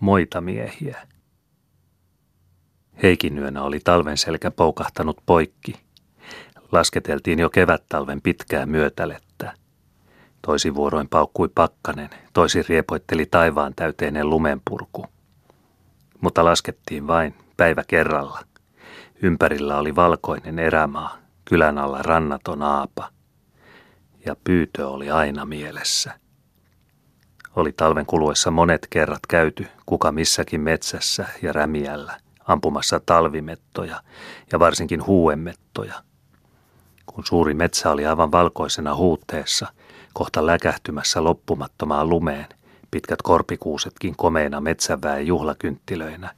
moita miehiä. Heikin yönä oli talven selkä poukahtanut poikki. Lasketeltiin jo kevät-talven pitkää myötälettä. Toisi vuoroin paukkui pakkanen, toisi riepoitteli taivaan täyteinen lumenpurku. Mutta laskettiin vain päivä kerralla. Ympärillä oli valkoinen erämaa, kylän alla rannaton aapa. Ja pyytö oli aina mielessä. Oli talven kuluessa monet kerrat käyty kuka missäkin metsässä ja rämiällä, ampumassa talvimettoja ja varsinkin huuemettoja. Kun suuri metsä oli aivan valkoisena huutteessa, kohta läkähtymässä loppumattomaan lumeen, pitkät korpikuusetkin komeina metsäväen juhlakynttilöinä,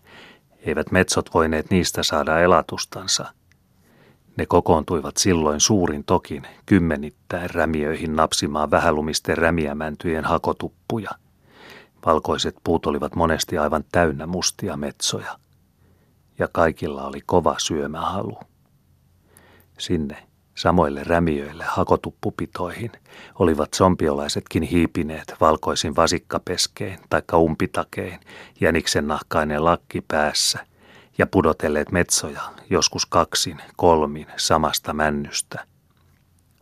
eivät metsot voineet niistä saada elatustansa. Ne kokoontuivat silloin suurin tokin kymmenittäin rämiöihin napsimaan vähälumisten rämiämäntyjen hakotuppuja. Valkoiset puut olivat monesti aivan täynnä mustia metsoja. Ja kaikilla oli kova syömähalu. Sinne Samoille rämiöille hakotuppupitoihin olivat sompiolaisetkin hiipineet valkoisin vasikkapeskein taikka umpitakein, jäniksen nahkainen lakki päässä ja pudotelleet metsoja joskus kaksin, kolmin samasta männystä.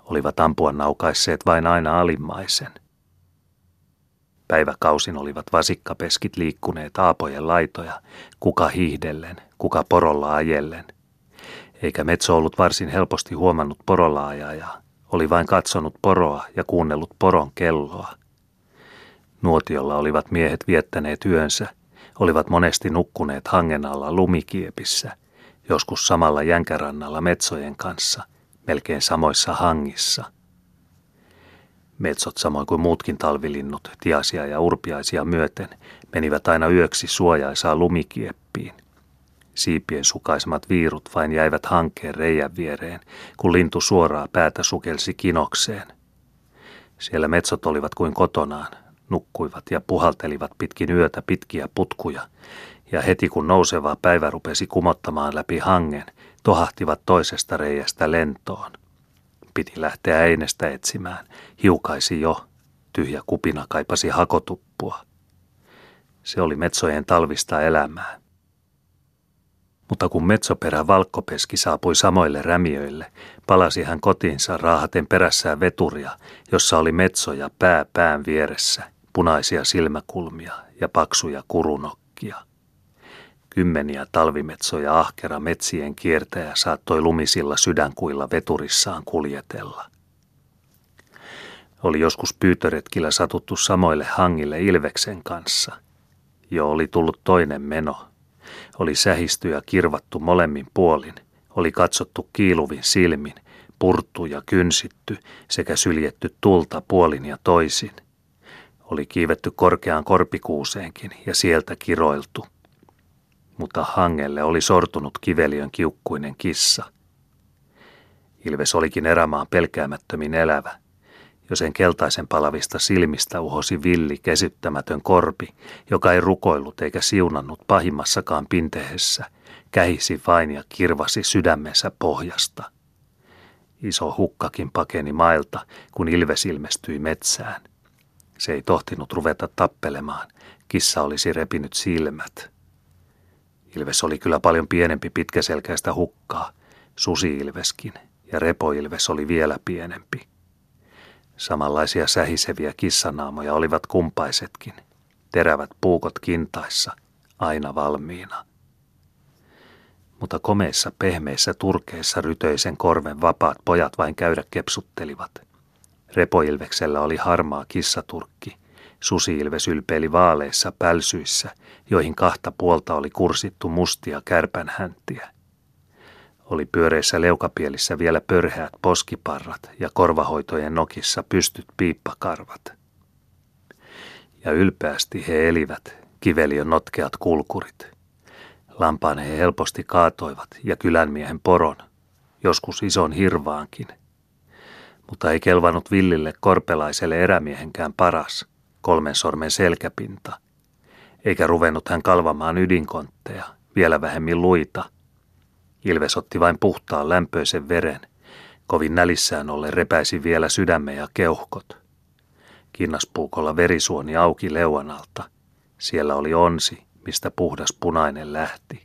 Olivat ampua naukaisseet vain aina alimmaisen. Päiväkausin olivat vasikkapeskit liikkuneet aapojen laitoja, kuka hiihdellen, kuka porolla ajellen – eikä Metso ollut varsin helposti huomannut porolaajaa, oli vain katsonut poroa ja kuunnellut poron kelloa. Nuotiolla olivat miehet viettäneet yönsä, olivat monesti nukkuneet hangen alla lumikiepissä, joskus samalla jänkärannalla metsojen kanssa, melkein samoissa hangissa. Metsot samoin kuin muutkin talvilinnut, tiasia ja urpiaisia myöten, menivät aina yöksi suojaisaa lumikieppiin – Siipien sukaisemat viirut vain jäivät hankkeen reijän viereen, kun lintu suoraa päätä sukelsi kinokseen. Siellä metsot olivat kuin kotonaan, nukkuivat ja puhaltelivat pitkin yötä pitkiä putkuja, ja heti kun nouseva päivä rupesi kumottamaan läpi hangen, tohahtivat toisesta reiästä lentoon. Piti lähteä einestä etsimään, hiukaisi jo, tyhjä kupina kaipasi hakotuppua. Se oli metsojen talvista elämää. Mutta kun metsoperä valkkopeski saapui samoille rämiöille, palasi hän kotiinsa raahaten perässään veturia, jossa oli metsoja pää pään vieressä, punaisia silmäkulmia ja paksuja kurunokkia. Kymmeniä talvimetsoja ahkera metsien kiertäjä saattoi lumisilla sydänkuilla veturissaan kuljetella. Oli joskus pyytöretkillä satuttu samoille hangille Ilveksen kanssa. Jo oli tullut toinen meno – oli sähisty ja kirvattu molemmin puolin, oli katsottu kiiluvin silmin, purttu ja kynsitty sekä syljetty tulta puolin ja toisin. Oli kiivetty korkeaan korpikuuseenkin ja sieltä kiroiltu. Mutta hangelle oli sortunut kiveliön kiukkuinen kissa. Ilves olikin erämaan pelkäämättömin elävä – jo sen keltaisen palavista silmistä uhosi villi kesyttämätön korpi, joka ei rukoillut eikä siunannut pahimmassakaan pintehessä, kähisi vain ja kirvasi sydämensä pohjasta. Iso hukkakin pakeni mailta, kun Ilves ilmestyi metsään. Se ei tohtinut ruveta tappelemaan, kissa olisi repinyt silmät. Ilves oli kyllä paljon pienempi pitkäselkäistä hukkaa, susi-ilveskin, ja repoilves oli vielä pienempi. Samanlaisia sähiseviä kissanaamoja olivat kumpaisetkin, terävät puukot kintaissa, aina valmiina. Mutta komeissa pehmeissä turkeissa rytöisen korven vapaat pojat vain käydä kepsuttelivat. Repoilveksellä oli harmaa kissaturkki, susiilves ylpeili vaaleissa pälsyissä, joihin kahta puolta oli kursittu mustia kärpänhäntiä. Oli pyöreissä leukapielissä vielä pörheät poskiparrat ja korvahoitojen nokissa pystyt piippakarvat. Ja ylpeästi he elivät, kiveliön notkeat kulkurit. Lampaan he helposti kaatoivat ja kylänmiehen poron, joskus ison hirvaankin. Mutta ei kelvannut villille korpelaiselle erämiehenkään paras, kolmen sormen selkäpinta, eikä ruvennut hän kalvamaan ydinkontteja, vielä vähemmin luita – Ilves otti vain puhtaan lämpöisen veren. Kovin nälissään ollen repäisi vielä sydämme ja keuhkot. Kinnaspuukolla verisuoni auki leuanalta. Siellä oli onsi, mistä puhdas punainen lähti.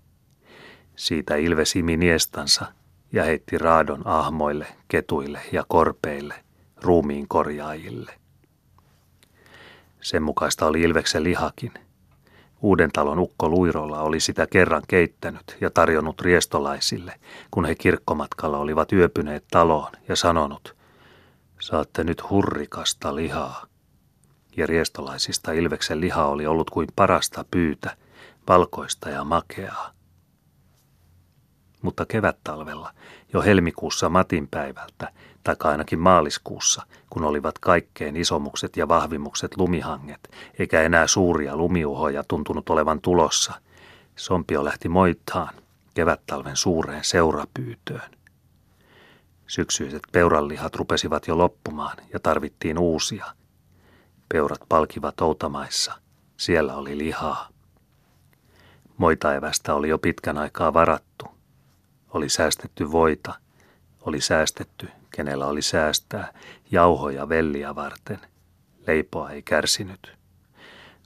Siitä Ilves imi niestansa ja heitti raadon ahmoille, ketuille ja korpeille, ruumiin korjaajille. Sen mukaista oli Ilveksen lihakin. Uuden talon ukko Luirolla oli sitä kerran keittänyt ja tarjonnut riestolaisille, kun he kirkkomatkalla olivat yöpyneet taloon ja sanonut, saatte nyt hurrikasta lihaa. Ja riestolaisista Ilveksen liha oli ollut kuin parasta pyytä, valkoista ja makeaa. Mutta kevättalvella, jo helmikuussa Matin päivältä, tai ainakin maaliskuussa, kun olivat kaikkein isomukset ja vahvimukset lumihanget, eikä enää suuria lumiuhoja tuntunut olevan tulossa, Sompio lähti moittaan kevättalven suureen seurapyytöön. Syksyiset peurallihat rupesivat jo loppumaan ja tarvittiin uusia. Peurat palkivat outamaissa. Siellä oli lihaa. Moitaevästä oli jo pitkän aikaa varattu. Oli säästetty voita. Oli säästetty, kenellä oli säästää, jauhoja velliä varten. Leipoa ei kärsinyt.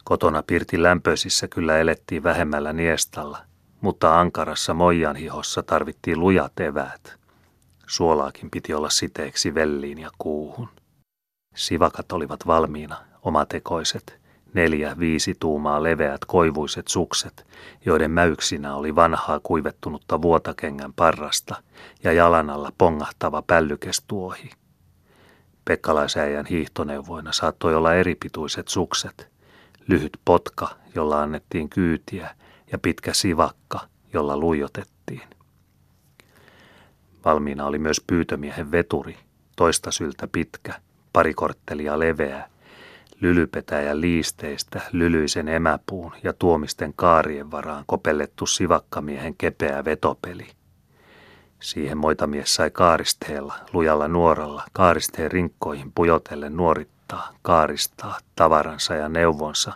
Kotona pirti lämpöisissä kyllä elettiin vähemmällä niestalla, mutta ankarassa moijan hihossa tarvittiin lujat eväät. Suolaakin piti olla siteeksi velliin ja kuuhun. Sivakat olivat valmiina, omatekoiset, neljä viisi tuumaa leveät koivuiset sukset, joiden mäyksinä oli vanhaa kuivettunutta vuotakengän parrasta ja jalan alla pongahtava pällykestuohi. Pekkalaisäijän hiihtoneuvoina saattoi olla eripituiset sukset, lyhyt potka, jolla annettiin kyytiä, ja pitkä sivakka, jolla luijotettiin. Valmiina oli myös pyytömiehen veturi, toista syltä pitkä, pari korttelia leveä, lylypetäjän liisteistä lylyisen emäpuun ja tuomisten kaarien varaan kopellettu sivakkamiehen kepeä vetopeli. Siihen moitamies sai kaaristeella, lujalla nuoralla, kaaristeen rinkkoihin pujotellen nuorittaa, kaaristaa tavaransa ja neuvonsa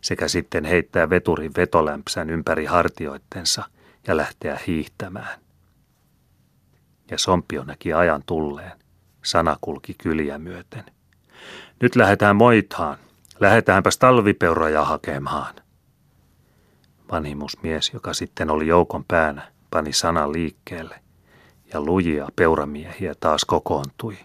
sekä sitten heittää veturin vetolämpsän ympäri hartioittensa ja lähteä hiihtämään. Ja Sompio näki ajan tulleen, sana kulki kyliä myöten. Nyt lähdetään moitaan. Lähdetäänpäs talvipeuroja hakemaan. Vanhimusmies, joka sitten oli joukon päänä, pani sanan liikkeelle ja lujia peuramiehiä taas kokoontui.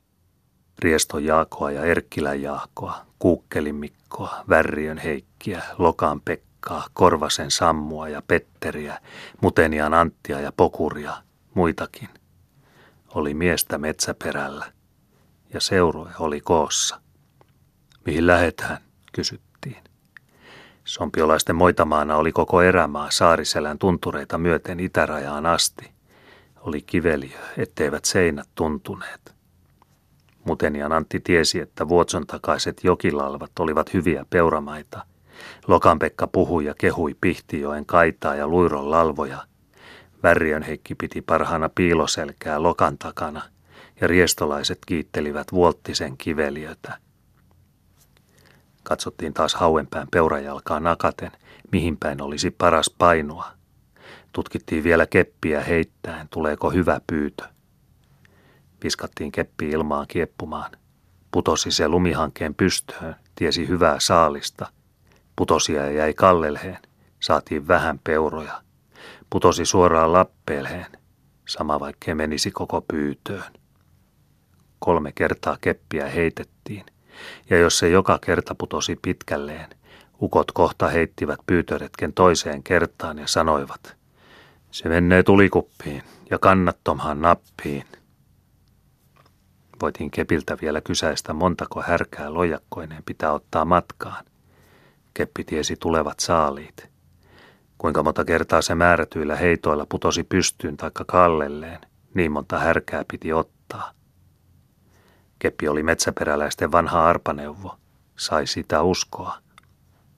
Riesto Jaakoa ja Erkkilän Jaakoa, Kuukkelin Mikkoa, Värriön Heikkiä, Lokan Pekkaa, Korvasen Sammua ja Petteriä, Mutenian Anttia ja Pokuria, muitakin. Oli miestä metsäperällä ja seurue oli koossa. Mihin lähetään, kysyttiin. Sompiolaisten moitamaana oli koko erämaa saariselän tuntureita myöten itärajaan asti. Oli kiveliö, etteivät seinät tuntuneet. Mutenian Antti tiesi, että Vuotson takaiset jokilalvat olivat hyviä peuramaita. Lokanpekka puhui ja kehui Pihtijoen kaitaa ja luiron lalvoja. Värriön Heikki piti parhaana piiloselkää Lokan takana, ja riestolaiset kiittelivät Vuottisen kiveliötä – Katsottiin taas hauenpään peurajalkaa nakaten, mihin päin olisi paras painoa. Tutkittiin vielä keppiä heittäen, tuleeko hyvä pyytö. Viskattiin keppi ilmaan kieppumaan. Putosi se lumihankkeen pystöön, tiesi hyvää saalista. Putosia jäi kallelheen, saatiin vähän peuroja. Putosi suoraan lappeelheen, sama vaikkei menisi koko pyytöön. Kolme kertaa keppiä heitettiin – ja jos se joka kerta putosi pitkälleen, ukot kohta heittivät pyytöretken toiseen kertaan ja sanoivat, se menee tulikuppiin ja kannattomaan nappiin. Voitiin kepiltä vielä kysäistä montako härkää lojakkoineen pitää ottaa matkaan. Keppi tiesi tulevat saaliit. Kuinka monta kertaa se määrätyillä heitoilla putosi pystyyn taikka kallelleen, niin monta härkää piti ottaa. Keppi oli metsäperäläisten vanha arpaneuvo. Sai sitä uskoa.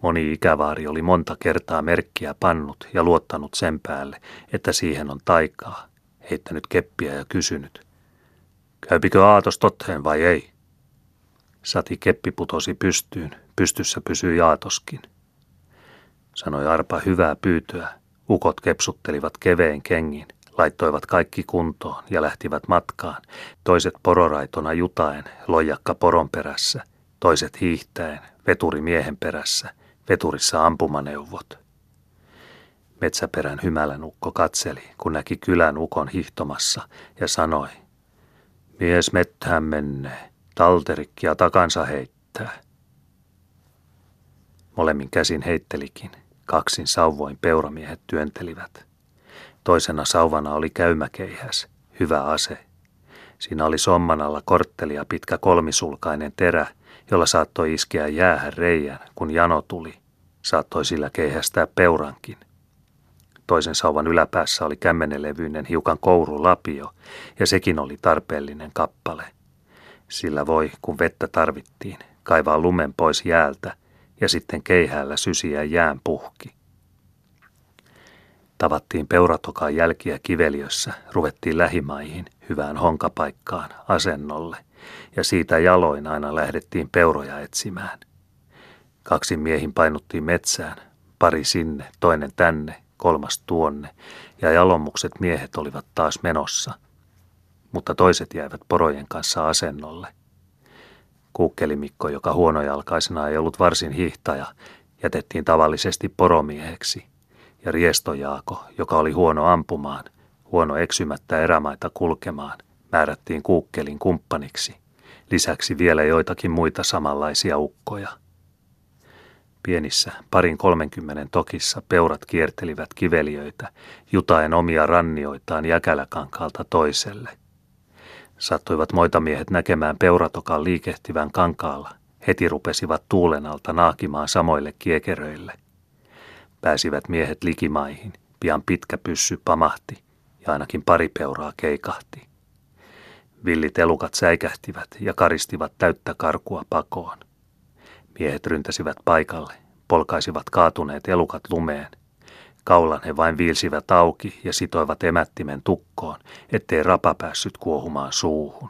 Moni ikävaari oli monta kertaa merkkiä pannut ja luottanut sen päälle, että siihen on taikaa, heittänyt keppiä ja kysynyt. Käypikö aatos totteen vai ei? Sati keppi putosi pystyyn, pystyssä pysyi aatoskin. Sanoi Arpa hyvää pyytöä. Ukot kepsuttelivat keveen kengin – laittoivat kaikki kuntoon ja lähtivät matkaan, toiset pororaitona jutaen, lojakka poron perässä, toiset hiihtäen, veturi miehen perässä, veturissa ampumaneuvot. Metsäperän hymälän ukko katseli, kun näki kylän ukon hihtomassa ja sanoi, mies mettään menee, talterikkia takansa heittää. Molemmin käsin heittelikin, kaksin sauvoin peuramiehet työntelivät. Toisena sauvana oli käymäkeihäs, hyvä ase. Siinä oli somman alla kortteli ja pitkä kolmisulkainen terä, jolla saattoi iskeä jäähän reijän, kun jano tuli. Saattoi sillä keihästää peurankin. Toisen sauvan yläpäässä oli kämmenelevyinen hiukan kourulapio, ja sekin oli tarpeellinen kappale. Sillä voi, kun vettä tarvittiin, kaivaa lumen pois jäältä ja sitten keihäällä sysiä jään puhki. Tavattiin peuratokaan jälkiä kiveliössä, ruvettiin lähimaihin, hyvään honkapaikkaan, asennolle, ja siitä jaloin aina lähdettiin peuroja etsimään. Kaksi miehin painuttiin metsään, pari sinne, toinen tänne, kolmas tuonne, ja jalomukset miehet olivat taas menossa. Mutta toiset jäivät porojen kanssa asennolle. Kuukkelimikko, joka huonojalkaisena ei ollut varsin hihtaja, jätettiin tavallisesti poromieheksi, ja Riestojaako, joka oli huono ampumaan, huono eksymättä erämaita kulkemaan, määrättiin kuukkelin kumppaniksi. Lisäksi vielä joitakin muita samanlaisia ukkoja. Pienissä parin kolmenkymmenen tokissa peurat kiertelivät kiveliöitä, jutaen omia rannioitaan jäkäläkankaalta toiselle. Sattuivat moitamiehet näkemään peuratokan liikehtivän kankaalla. Heti rupesivat tuulen alta naakimaan samoille kiekeröille. Pääsivät miehet likimaihin. Pian pitkä pyssy pamahti ja ainakin pari peuraa keikahti. Villit elukat säikähtivät ja karistivat täyttä karkua pakoon. Miehet ryntäsivät paikalle, polkaisivat kaatuneet elukat lumeen. Kaulan he vain viilsivät auki ja sitoivat emättimen tukkoon, ettei rapa päässyt kuohumaan suuhun.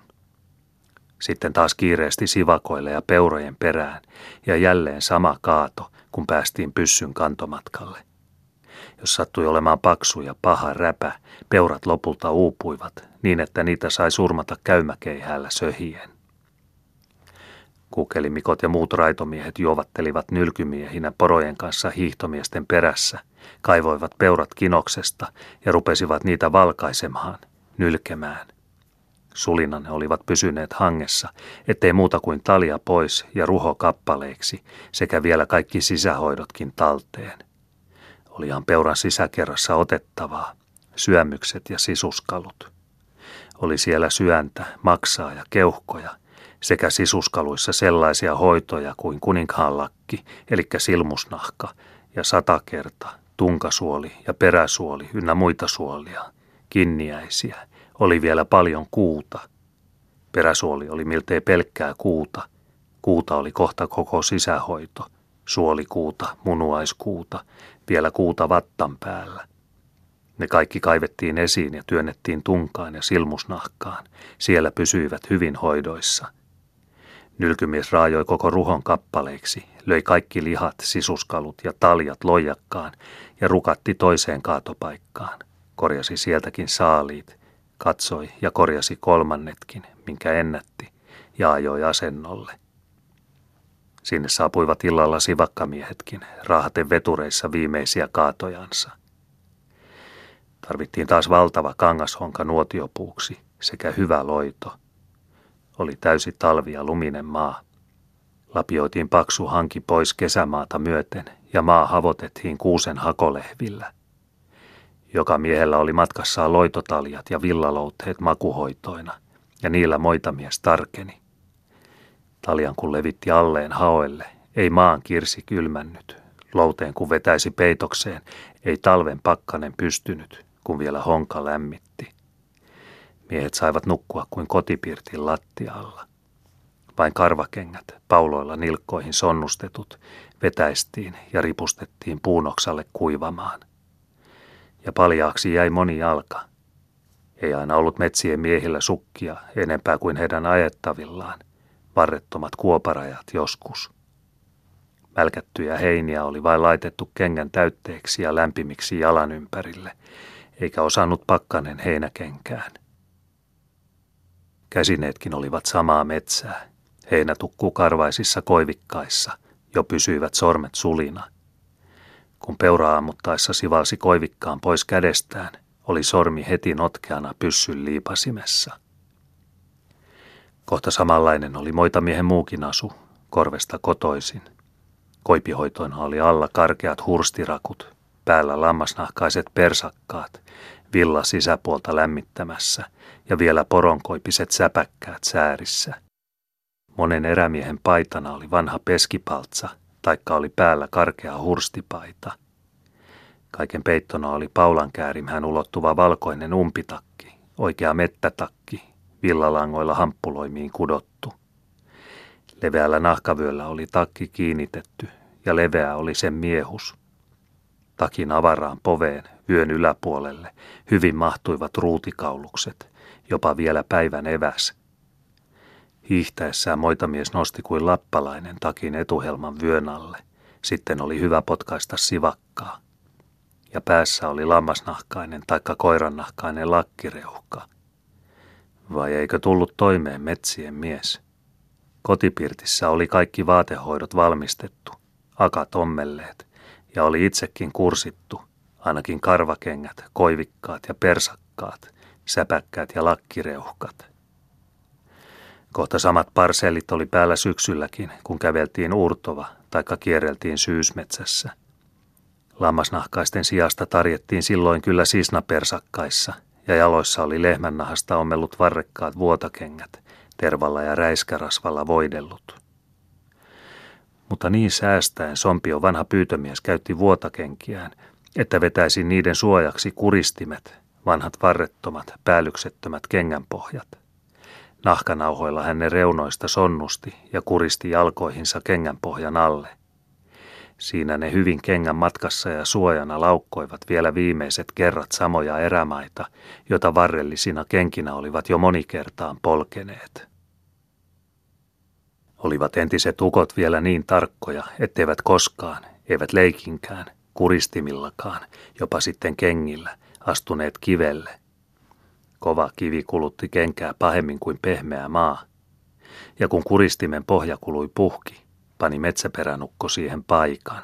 Sitten taas kiireesti sivakoille ja peurojen perään, ja jälleen sama kaato, kun päästiin pyssyn kantomatkalle. Jos sattui olemaan paksu ja paha räpä, peurat lopulta uupuivat, niin että niitä sai surmata käymäkeihäällä söhien. Kukelimikot ja muut raitomiehet juovattelivat nylkymiehinä porojen kanssa hiihtomiesten perässä, kaivoivat peurat kinoksesta ja rupesivat niitä valkaisemaan, nylkemään. Sulina ne olivat pysyneet hangessa, ettei muuta kuin talia pois ja ruho kappaleiksi, sekä vielä kaikki sisähoidotkin talteen. Olihan peuran sisäkerrassa otettavaa, syömykset ja sisuskalut. Oli siellä syöntä, maksaa ja keuhkoja, sekä sisuskaluissa sellaisia hoitoja kuin kuninkaanlakki, eli silmusnahka, ja satakerta, tunkasuoli ja peräsuoli ynnä muita suolia, kinniäisiä, oli vielä paljon kuuta. Peräsuoli oli miltei pelkkää kuuta. Kuuta oli kohta koko sisähoito, suolikuuta, munuaiskuuta, vielä kuuta vattan päällä. Ne kaikki kaivettiin esiin ja työnnettiin tunkaan ja silmusnahkaan. Siellä pysyivät hyvin hoidoissa – Nylkymies raajoi koko ruhon kappaleiksi, löi kaikki lihat, sisuskalut ja taljat loijakkaan ja rukatti toiseen kaatopaikkaan. Korjasi sieltäkin saaliit, katsoi ja korjasi kolmannetkin, minkä ennätti, ja ajoi asennolle. Sinne saapuivat illalla sivakkamiehetkin, raahaten vetureissa viimeisiä kaatojansa. Tarvittiin taas valtava kangashonka nuotiopuuksi sekä hyvä loito – oli täysi talvi ja luminen maa. Lapioitiin paksu hanki pois kesämaata myöten ja maa havotettiin kuusen hakolehvillä. Joka miehellä oli matkassaan loitotaljat ja villalouteet makuhoitoina, ja niillä moitamies tarkeni. Taljan kun levitti alleen haoille, ei maan kirsi kylmännyt. Louteen kun vetäisi peitokseen, ei talven pakkanen pystynyt, kun vielä honka lämmitti. Miehet saivat nukkua kuin kotipirtin lattialla. Vain karvakengät, pauloilla nilkkoihin sonnustetut, vetäistiin ja ripustettiin puunoksalle kuivamaan. Ja paljaaksi jäi moni jalka. Ei aina ollut metsien miehillä sukkia enempää kuin heidän ajettavillaan, varrettomat kuoparajat joskus. Mälkättyjä heiniä oli vain laitettu kengän täytteeksi ja lämpimiksi jalan ympärille, eikä osannut pakkanen heinäkenkään. Käsineetkin olivat samaa metsää. Heinätukku karvaisissa koivikkaissa, jo pysyivät sormet sulina. Kun peura ammuttaessa sivalsi koivikkaan pois kädestään, oli sormi heti notkeana pyssyn liipasimessa. Kohta samanlainen oli moitamiehen muukin asu, korvesta kotoisin. Koipihoitoina oli alla karkeat hurstirakut, päällä lammasnahkaiset persakkaat, villa sisäpuolta lämmittämässä ja vielä poronkoipiset säpäkkäät säärissä. Monen erämiehen paitana oli vanha peskipaltsa, taikka oli päällä karkea hurstipaita. Kaiken peittona oli Paulan käärimään ulottuva valkoinen umpitakki, oikea mettätakki, villalangoilla hamppuloimiin kudottu. Leveällä nahkavyöllä oli takki kiinnitetty ja leveä oli sen miehus. Takin avaraan poveen vyön yläpuolelle hyvin mahtuivat ruutikaulukset, jopa vielä päivän eväs. Hiihtäessään moitamies nosti kuin lappalainen takin etuhelman vyön alle. Sitten oli hyvä potkaista sivakkaa. Ja päässä oli lammasnahkainen taikka koirannahkainen lakkireuhka. Vai eikö tullut toimeen metsien mies? Kotipirtissä oli kaikki vaatehoidot valmistettu, akat ommelleet, ja oli itsekin kursittu, ainakin karvakengät, koivikkaat ja persakkaat, säpäkkäät ja lakkireuhkat. Kohta samat parsellit oli päällä syksylläkin, kun käveltiin Urtova taikka kierreltiin syysmetsässä. Lammasnahkaisten sijasta tarjettiin silloin kyllä sisnapersakkaissa, ja jaloissa oli lehmännahasta ommellut varrekkaat vuotakengät, tervalla ja räiskärasvalla voidellut. Mutta niin säästäen Sompio vanha pyytömies käytti vuotakenkiään, että vetäisi niiden suojaksi kuristimet, vanhat varrettomat, päällyksettömät kengänpohjat. Nahkanauhoilla hän ne reunoista sonnusti ja kuristi jalkoihinsa kengänpohjan alle. Siinä ne hyvin kengän matkassa ja suojana laukkoivat vielä viimeiset kerrat samoja erämaita, jota varrellisina kenkinä olivat jo monikertaan polkeneet. Olivat entiset ukot vielä niin tarkkoja, etteivät koskaan, eivät leikinkään, kuristimillakaan, jopa sitten kengillä, astuneet kivelle. Kova kivi kulutti kenkää pahemmin kuin pehmeä maa. Ja kun kuristimen pohja kului puhki, pani metsäperänukko siihen paikan.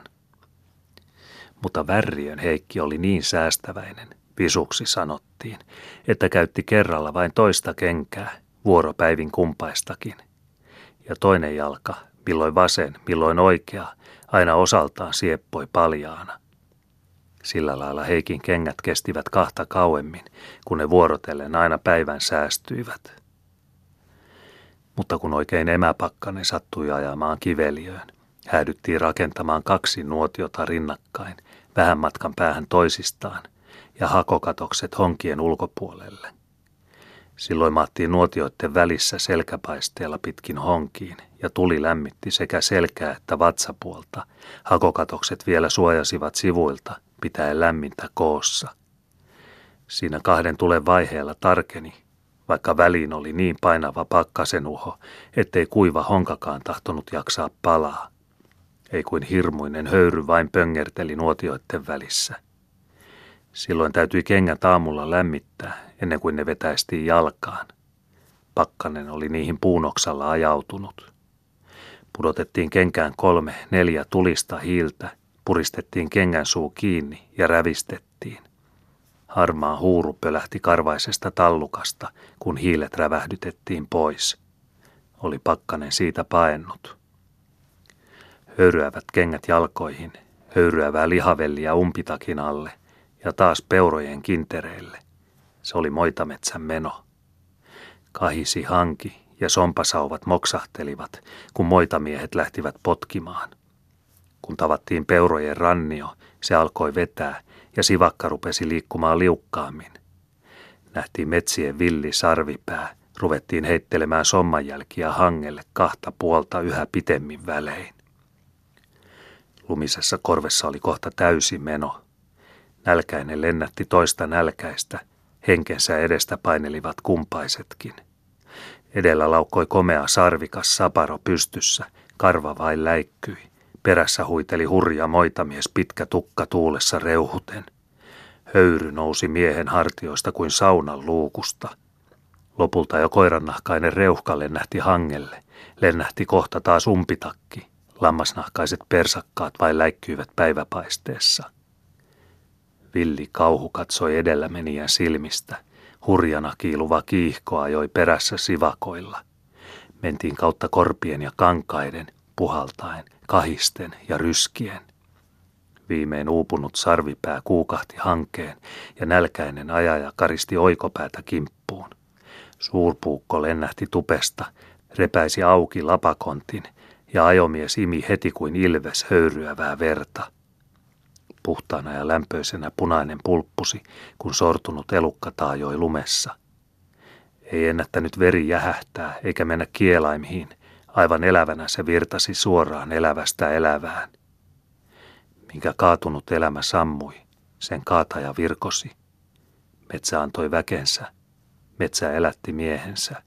Mutta Värriön Heikki oli niin säästäväinen, visuksi sanottiin, että käytti kerralla vain toista kenkää, vuoropäivin kumpaistakin. Ja toinen jalka, milloin vasen, milloin oikea, aina osaltaan sieppoi paljaana. Sillä lailla Heikin kengät kestivät kahta kauemmin, kun ne vuorotellen aina päivän säästyivät. Mutta kun oikein emäpakkanen sattui ajamaan kiveliöön, häädyttiin rakentamaan kaksi nuotiota rinnakkain, vähän matkan päähän toisistaan, ja hakokatokset honkien ulkopuolelle. Silloin maattiin nuotioiden välissä selkäpaisteella pitkin honkiin, ja tuli lämmitti sekä selkää että vatsapuolta. Hakokatokset vielä suojasivat sivuilta, pitäen lämmintä koossa. Siinä kahden tulen vaiheella tarkeni, vaikka väliin oli niin painava pakkasenuho, ettei kuiva honkakaan tahtonut jaksaa palaa. Ei kuin hirmuinen höyry vain pöngerteli nuotioiden välissä. Silloin täytyi kengät aamulla lämmittää, ennen kuin ne vetäistiin jalkaan. Pakkanen oli niihin puunoksalla ajautunut. Pudotettiin kenkään kolme, neljä tulista hiiltä, puristettiin kengän suu kiinni ja rävistettiin. Harmaa huuru pölähti karvaisesta tallukasta, kun hiilet rävähdytettiin pois. Oli pakkanen siitä paennut. Höyryävät kengät jalkoihin, höyryävää lihavelliä umpitakin alle ja taas peurojen kintereille. Se oli moitametsän meno. Kahisi hanki ja sompasauvat moksahtelivat, kun moitamiehet lähtivät potkimaan. Kun tavattiin peurojen rannio, se alkoi vetää ja sivakka rupesi liikkumaan liukkaammin. Nähtiin metsien villi sarvipää, ruvettiin heittelemään sommanjälkiä hangelle kahta puolta yhä pitemmin välein. Lumisessa korvessa oli kohta täysi meno. Nälkäinen lennätti toista nälkäistä, henkensä edestä painelivat kumpaisetkin. Edellä laukkoi komea sarvikas saparo pystyssä, karva vain läikkyi. Perässä huiteli hurja moitamies pitkä tukka tuulessa reuhuten. Höyry nousi miehen hartioista kuin saunan luukusta. Lopulta jo koirannahkainen reuhka lennähti hangelle. Lennähti kohta taas umpitakki. Lammasnahkaiset persakkaat vain läikkyivät päiväpaisteessa. Villi kauhu katsoi edellä menijän silmistä. Hurjana kiiluva kiihko ajoi perässä sivakoilla. Mentiin kautta korpien ja kankaiden, puhaltaen, kahisten ja ryskien. Viimein uupunut sarvipää kuukahti hankeen ja nälkäinen ajaja karisti oikopäätä kimppuun. Suurpuukko lennähti tupesta, repäisi auki lapakontin ja ajomies imi heti kuin ilves höyryävää verta. Puhtaana ja lämpöisenä punainen pulppusi, kun sortunut elukka taajoi lumessa. Ei ennättänyt veri jähähtää eikä mennä kielaimiin, aivan elävänä se virtasi suoraan elävästä elävään. Minkä kaatunut elämä sammui, sen kaataja virkosi. Metsä antoi väkensä, metsä elätti miehensä.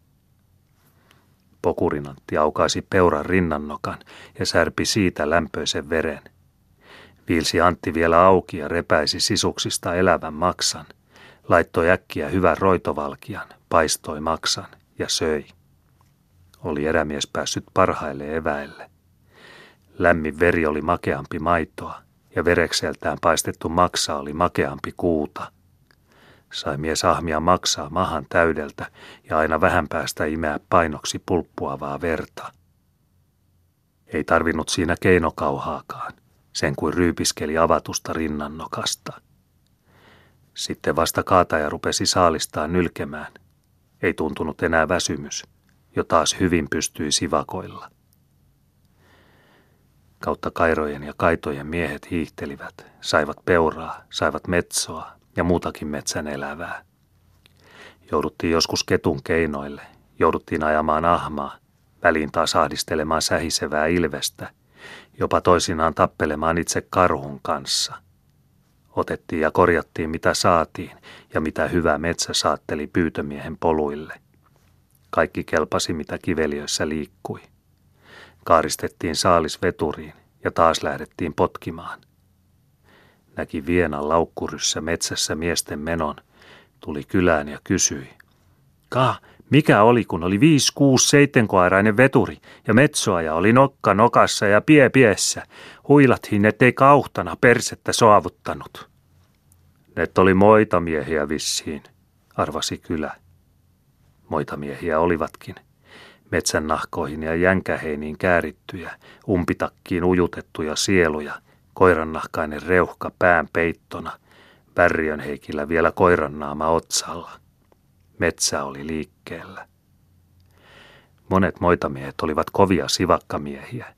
Pokurinantti aukaisi peuran rinnannokan ja särpi siitä lämpöisen veren. Viilsi Antti vielä auki ja repäisi sisuksista elävän maksan. Laittoi äkkiä hyvän roitovalkian, paistoi maksan ja söi. Oli erämies päässyt parhaille eväille. Lämmin veri oli makeampi maitoa ja verekseltään paistettu maksa oli makeampi kuuta – sai mies ahmia maksaa mahan täydeltä ja aina vähän päästä imeä painoksi pulppuavaa verta. Ei tarvinnut siinä keinokauhaakaan, sen kuin ryypiskeli avatusta rinnannokasta. Sitten vasta kaataja rupesi saalistaa nylkemään. Ei tuntunut enää väsymys, jo taas hyvin pystyi sivakoilla. Kautta kairojen ja kaitojen miehet hiihtelivät, saivat peuraa, saivat metsoa, ja muutakin metsän elävää. Jouduttiin joskus ketun keinoille, jouduttiin ajamaan ahmaa, väliin taas ahdistelemaan sähisevää ilvestä, jopa toisinaan tappelemaan itse karhun kanssa. Otettiin ja korjattiin mitä saatiin ja mitä hyvä metsä saatteli pyytömiehen poluille. Kaikki kelpasi mitä kiveliöissä liikkui. Kaaristettiin saalis veturiin ja taas lähdettiin potkimaan näki Vienan laukkuryssä metsässä miesten menon, tuli kylään ja kysyi. Ka, mikä oli, kun oli viisi, kuusi, seittenkoairainen veturi ja metsoaja oli nokka nokassa ja pie piessä. Huilathin, ettei kauhtana persettä saavuttanut. Net oli moitamiehiä vissiin, arvasi kylä. Moitamiehiä olivatkin. Metsän nahkoihin ja jänkäheiniin käärittyjä, umpitakkiin ujutettuja sieluja – koirannahkainen reuhka pään peittona, Värriön heikillä vielä koirannaama otsalla. Metsä oli liikkeellä. Monet moitamiehet olivat kovia sivakkamiehiä.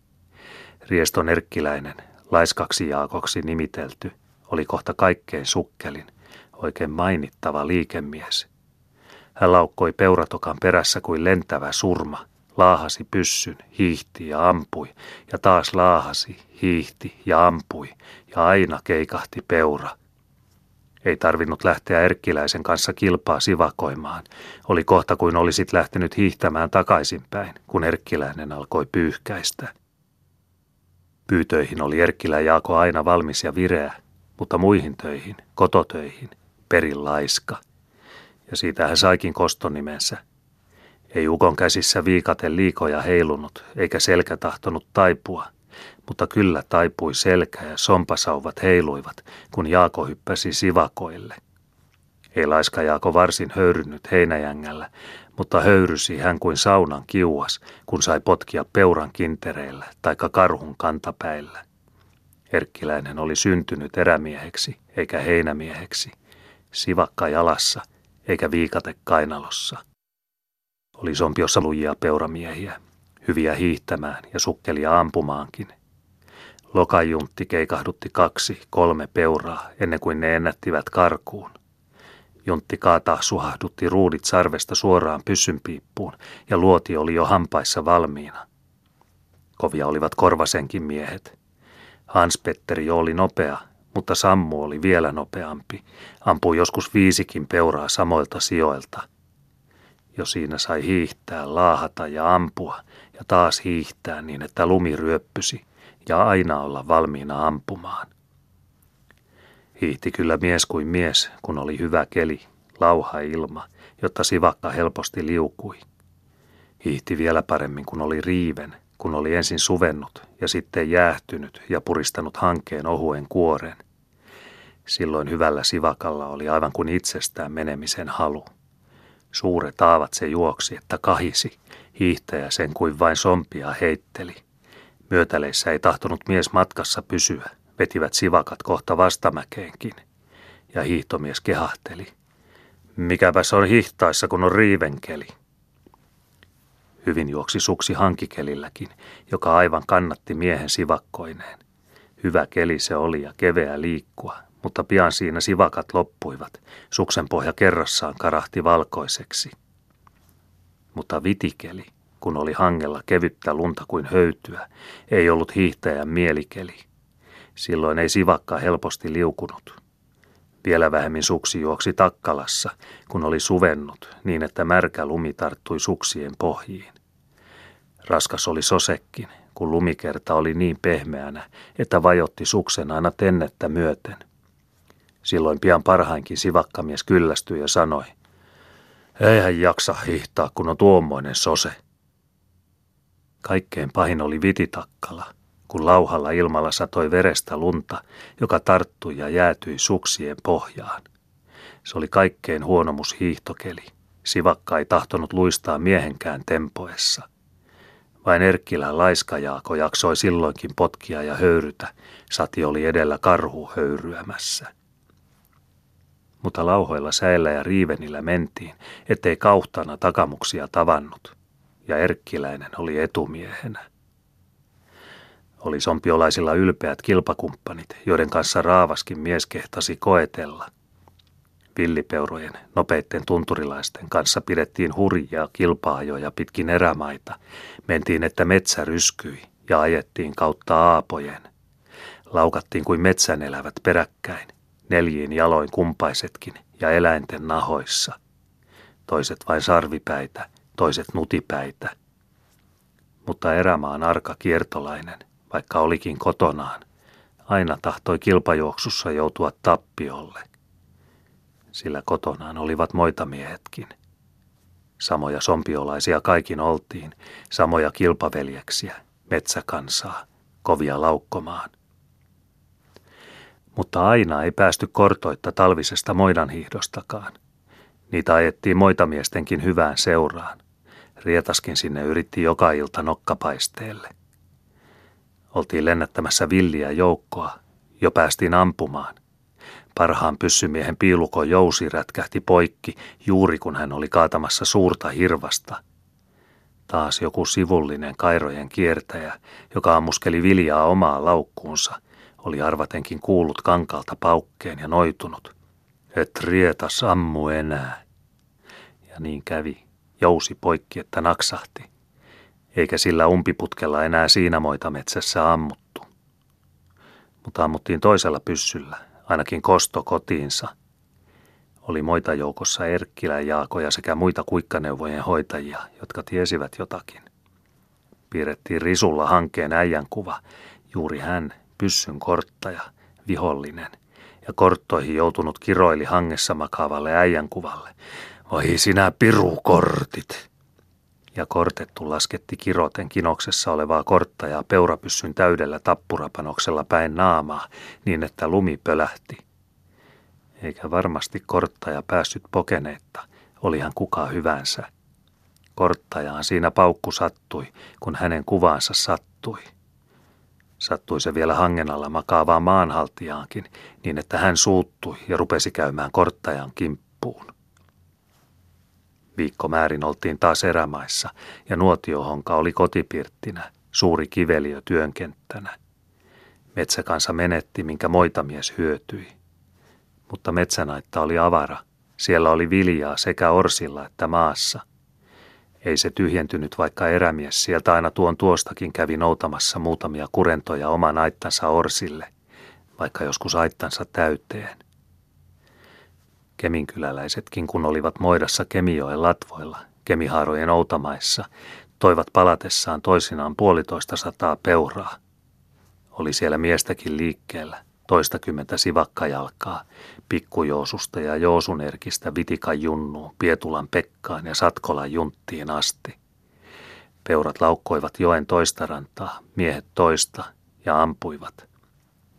Rieston Erkkiläinen, laiskaksi Jaakoksi nimitelty, oli kohta kaikkein sukkelin, oikein mainittava liikemies. Hän laukkoi peuratokan perässä kuin lentävä surma – laahasi pyssyn, hiihti ja ampui, ja taas laahasi, hiihti ja ampui, ja aina keikahti peura. Ei tarvinnut lähteä Erkkiläisen kanssa kilpaa sivakoimaan. Oli kohta kuin olisit lähtenyt hiihtämään takaisinpäin, kun Erkkiläinen alkoi pyyhkäistä. Pyytöihin oli Erkkilä Jaako aina valmis ja vireä, mutta muihin töihin, kototöihin, perin laiska. Ja siitä hän saikin kostonimensä – ei ukon käsissä viikaten liikoja heilunut, eikä selkä tahtonut taipua, mutta kyllä taipui selkä ja sompasauvat heiluivat, kun Jaako hyppäsi sivakoille. Ei laiska Jaako varsin höyrynyt heinäjängällä, mutta höyrysi hän kuin saunan kiuas, kun sai potkia peuran kintereillä taikka karhun kantapäillä. Erkkiläinen oli syntynyt erämieheksi eikä heinämieheksi, sivakka jalassa eikä viikate kainalossa – oli sompiossa lujia peuramiehiä, hyviä hiihtämään ja sukkelia ampumaankin. Lokajuntti keikahdutti kaksi, kolme peuraa ennen kuin ne ennättivät karkuun. Juntti kaataa suhahdutti ruudit sarvesta suoraan pyssynpiippuun ja luoti oli jo hampaissa valmiina. Kovia olivat korvasenkin miehet. Hans-Petteri oli nopea, mutta Sammu oli vielä nopeampi. Ampui joskus viisikin peuraa samoilta sijoilta – jo siinä sai hiihtää, laahata ja ampua ja taas hiihtää niin, että lumi ryöppysi ja aina olla valmiina ampumaan. Hiihti kyllä mies kuin mies, kun oli hyvä keli, lauha ilma, jotta sivakka helposti liukui. Hiihti vielä paremmin, kun oli riiven, kun oli ensin suvennut ja sitten jäähtynyt ja puristanut hankkeen ohuen kuoren. Silloin hyvällä sivakalla oli aivan kuin itsestään menemisen halu. Suuret aavat se juoksi, että kahisi, hiihtäjä sen kuin vain sompia heitteli. Myötäleissä ei tahtonut mies matkassa pysyä, vetivät sivakat kohta vastamäkeenkin. Ja hiihtomies kehahteli. Mikäpäs on hihtaissa, kun on riivenkeli. Hyvin juoksi suksi hankikelilläkin, joka aivan kannatti miehen sivakkoineen. Hyvä keli se oli ja keveä liikkua, mutta pian siinä sivakat loppuivat. Suksen pohja kerrassaan karahti valkoiseksi. Mutta vitikeli, kun oli hangella kevyttä lunta kuin höytyä, ei ollut hiihtäjän mielikeli. Silloin ei sivakka helposti liukunut. Vielä vähemmin suksi juoksi takkalassa, kun oli suvennut, niin että märkä lumi tarttui suksien pohjiin. Raskas oli sosekkin, kun lumikerta oli niin pehmeänä, että vajotti suksen aina tennettä myöten. Silloin pian parhainkin sivakkamies kyllästyi ja sanoi, eihän jaksa hihtaa, kun on tuommoinen sose. Kaikkein pahin oli vititakkala, kun lauhalla ilmalla satoi verestä lunta, joka tarttui ja jäätyi suksien pohjaan. Se oli kaikkein huonomus hiihtokeli. Sivakka ei tahtonut luistaa miehenkään tempoessa. Vain Erkkilän laiskajaako jaksoi silloinkin potkia ja höyrytä, sati oli edellä karhu höyryämässä. Mutta lauhoilla säillä ja riivenillä mentiin, ettei kauhtana takamuksia tavannut, ja Erkkiläinen oli etumiehenä. Oli sompiolaisilla ylpeät kilpakumppanit, joiden kanssa raavaskin mies kehtasi koetella – Villipeurojen, nopeitten tunturilaisten kanssa pidettiin hurjaa kilpaajoja pitkin erämaita. Mentiin, että metsä ryskyi ja ajettiin kautta aapojen. Laukattiin kuin metsän elävät peräkkäin, neljiin jaloin kumpaisetkin ja eläinten nahoissa. Toiset vain sarvipäitä, toiset nutipäitä. Mutta erämaan arka kiertolainen, vaikka olikin kotonaan, aina tahtoi kilpajuoksussa joutua tappiolle sillä kotonaan olivat moitamiehetkin. Samoja sompiolaisia kaikin oltiin, samoja kilpaveljeksiä, metsäkansaa, kovia laukkomaan. Mutta aina ei päästy kortoitta talvisesta moidanhiihdostakaan. Niitä ajettiin moitamiestenkin hyvään seuraan. Rietaskin sinne yritti joka ilta nokkapaisteelle. Oltiin lennättämässä villiä joukkoa, jo päästiin ampumaan. Parhaan pyssymiehen piiluko jousi rätkähti poikki juuri kun hän oli kaatamassa suurta hirvasta. Taas joku sivullinen kairojen kiertäjä, joka ammuskeli viljaa omaa laukkuunsa, oli arvatenkin kuullut kankalta paukkeen ja noitunut. Et rieta sammu enää. Ja niin kävi, jousi poikki, että naksahti. Eikä sillä umpiputkella enää siinä moitametsässä ammuttu. Mutta ammuttiin toisella pyssyllä, ainakin kosto kotiinsa. Oli muita joukossa Erkkilä Jaakoja sekä muita kuikkaneuvojen hoitajia, jotka tiesivät jotakin. Piirrettiin risulla hankkeen äijän kuva, juuri hän, pyssyn korttaja, vihollinen, ja korttoihin joutunut kiroili hangessa makaavalle äijän kuvalle. Voi sinä pirukortit! Ja kortettu lasketti kiroten kinoksessa olevaa korttajaa peurapyssyn täydellä tappurapanoksella päin naamaa, niin että lumi pölähti. Eikä varmasti korttaja päässyt pokeneetta, olihan kuka hyvänsä. Korttajaan siinä paukku sattui, kun hänen kuvaansa sattui. Sattui se vielä hangen alla makaavaa maanhaltijaankin, niin että hän suuttui ja rupesi käymään korttajan kimppuun. Viikkomäärin oltiin taas erämaissa ja nuotiohonka oli kotipirttinä, suuri kiveliö työnkenttänä. Metsäkansa menetti, minkä moitamies hyötyi. Mutta metsänaitta oli avara. Siellä oli viljaa sekä orsilla että maassa. Ei se tyhjentynyt, vaikka erämies sieltä aina tuon tuostakin kävi noutamassa muutamia kurentoja oman aittansa orsille, vaikka joskus aittansa täyteen. Keminkyläläisetkin, kun olivat Moidassa Kemijoen latvoilla, Kemihaarojen outamaissa, toivat palatessaan toisinaan puolitoista sataa peuraa. Oli siellä miestäkin liikkeellä, toistakymmentä sivakkajalkaa, pikkujoosusta ja joosunerkistä Vitikan junnuun, Pietulan Pekkaan ja Satkolan junttiin asti. Peurat laukkoivat joen toista rantaa, miehet toista ja ampuivat,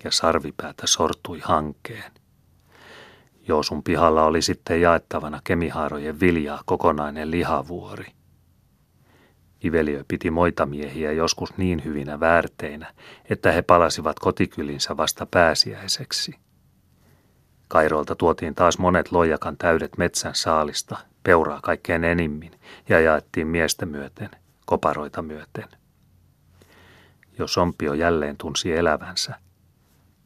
ja sarvipäätä sortui hankeen. Joosun pihalla oli sitten jaettavana kemihaarojen viljaa kokonainen lihavuori. Iveliö piti moitamiehiä joskus niin hyvinä väärteinä, että he palasivat kotikylinsä vasta pääsiäiseksi. Kairolta tuotiin taas monet loijakan täydet metsän saalista, peuraa kaikkein enimmin, ja jaettiin miestä myöten, koparoita myöten. Jo Sompio jälleen tunsi elävänsä.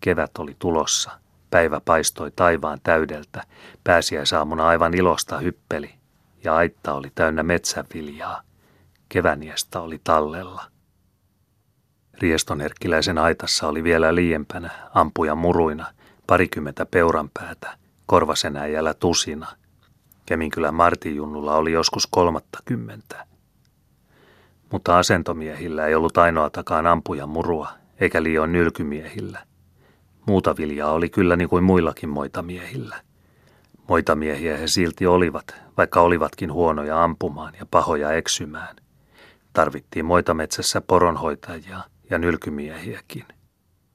Kevät oli tulossa, päivä paistoi taivaan täydeltä, pääsiäisaamuna aivan ilosta hyppeli, ja aitta oli täynnä metsäviljaa. Keväniestä oli tallella. Riestonerkkiläisen aitassa oli vielä liiempänä, ampuja muruina, parikymmentä peuranpäätä, korvasenäjällä tusina. Keminkylän Martijunnulla oli joskus kolmattakymmentä. Mutta asentomiehillä ei ollut ainoatakaan ampuja murua, eikä liioin nylkymiehillä. Muuta viljaa oli kyllä niin kuin muillakin moitamiehillä. Moitamiehiä he silti olivat, vaikka olivatkin huonoja ampumaan ja pahoja eksymään. Tarvittiin moitametsässä poronhoitajia ja nylkymiehiäkin.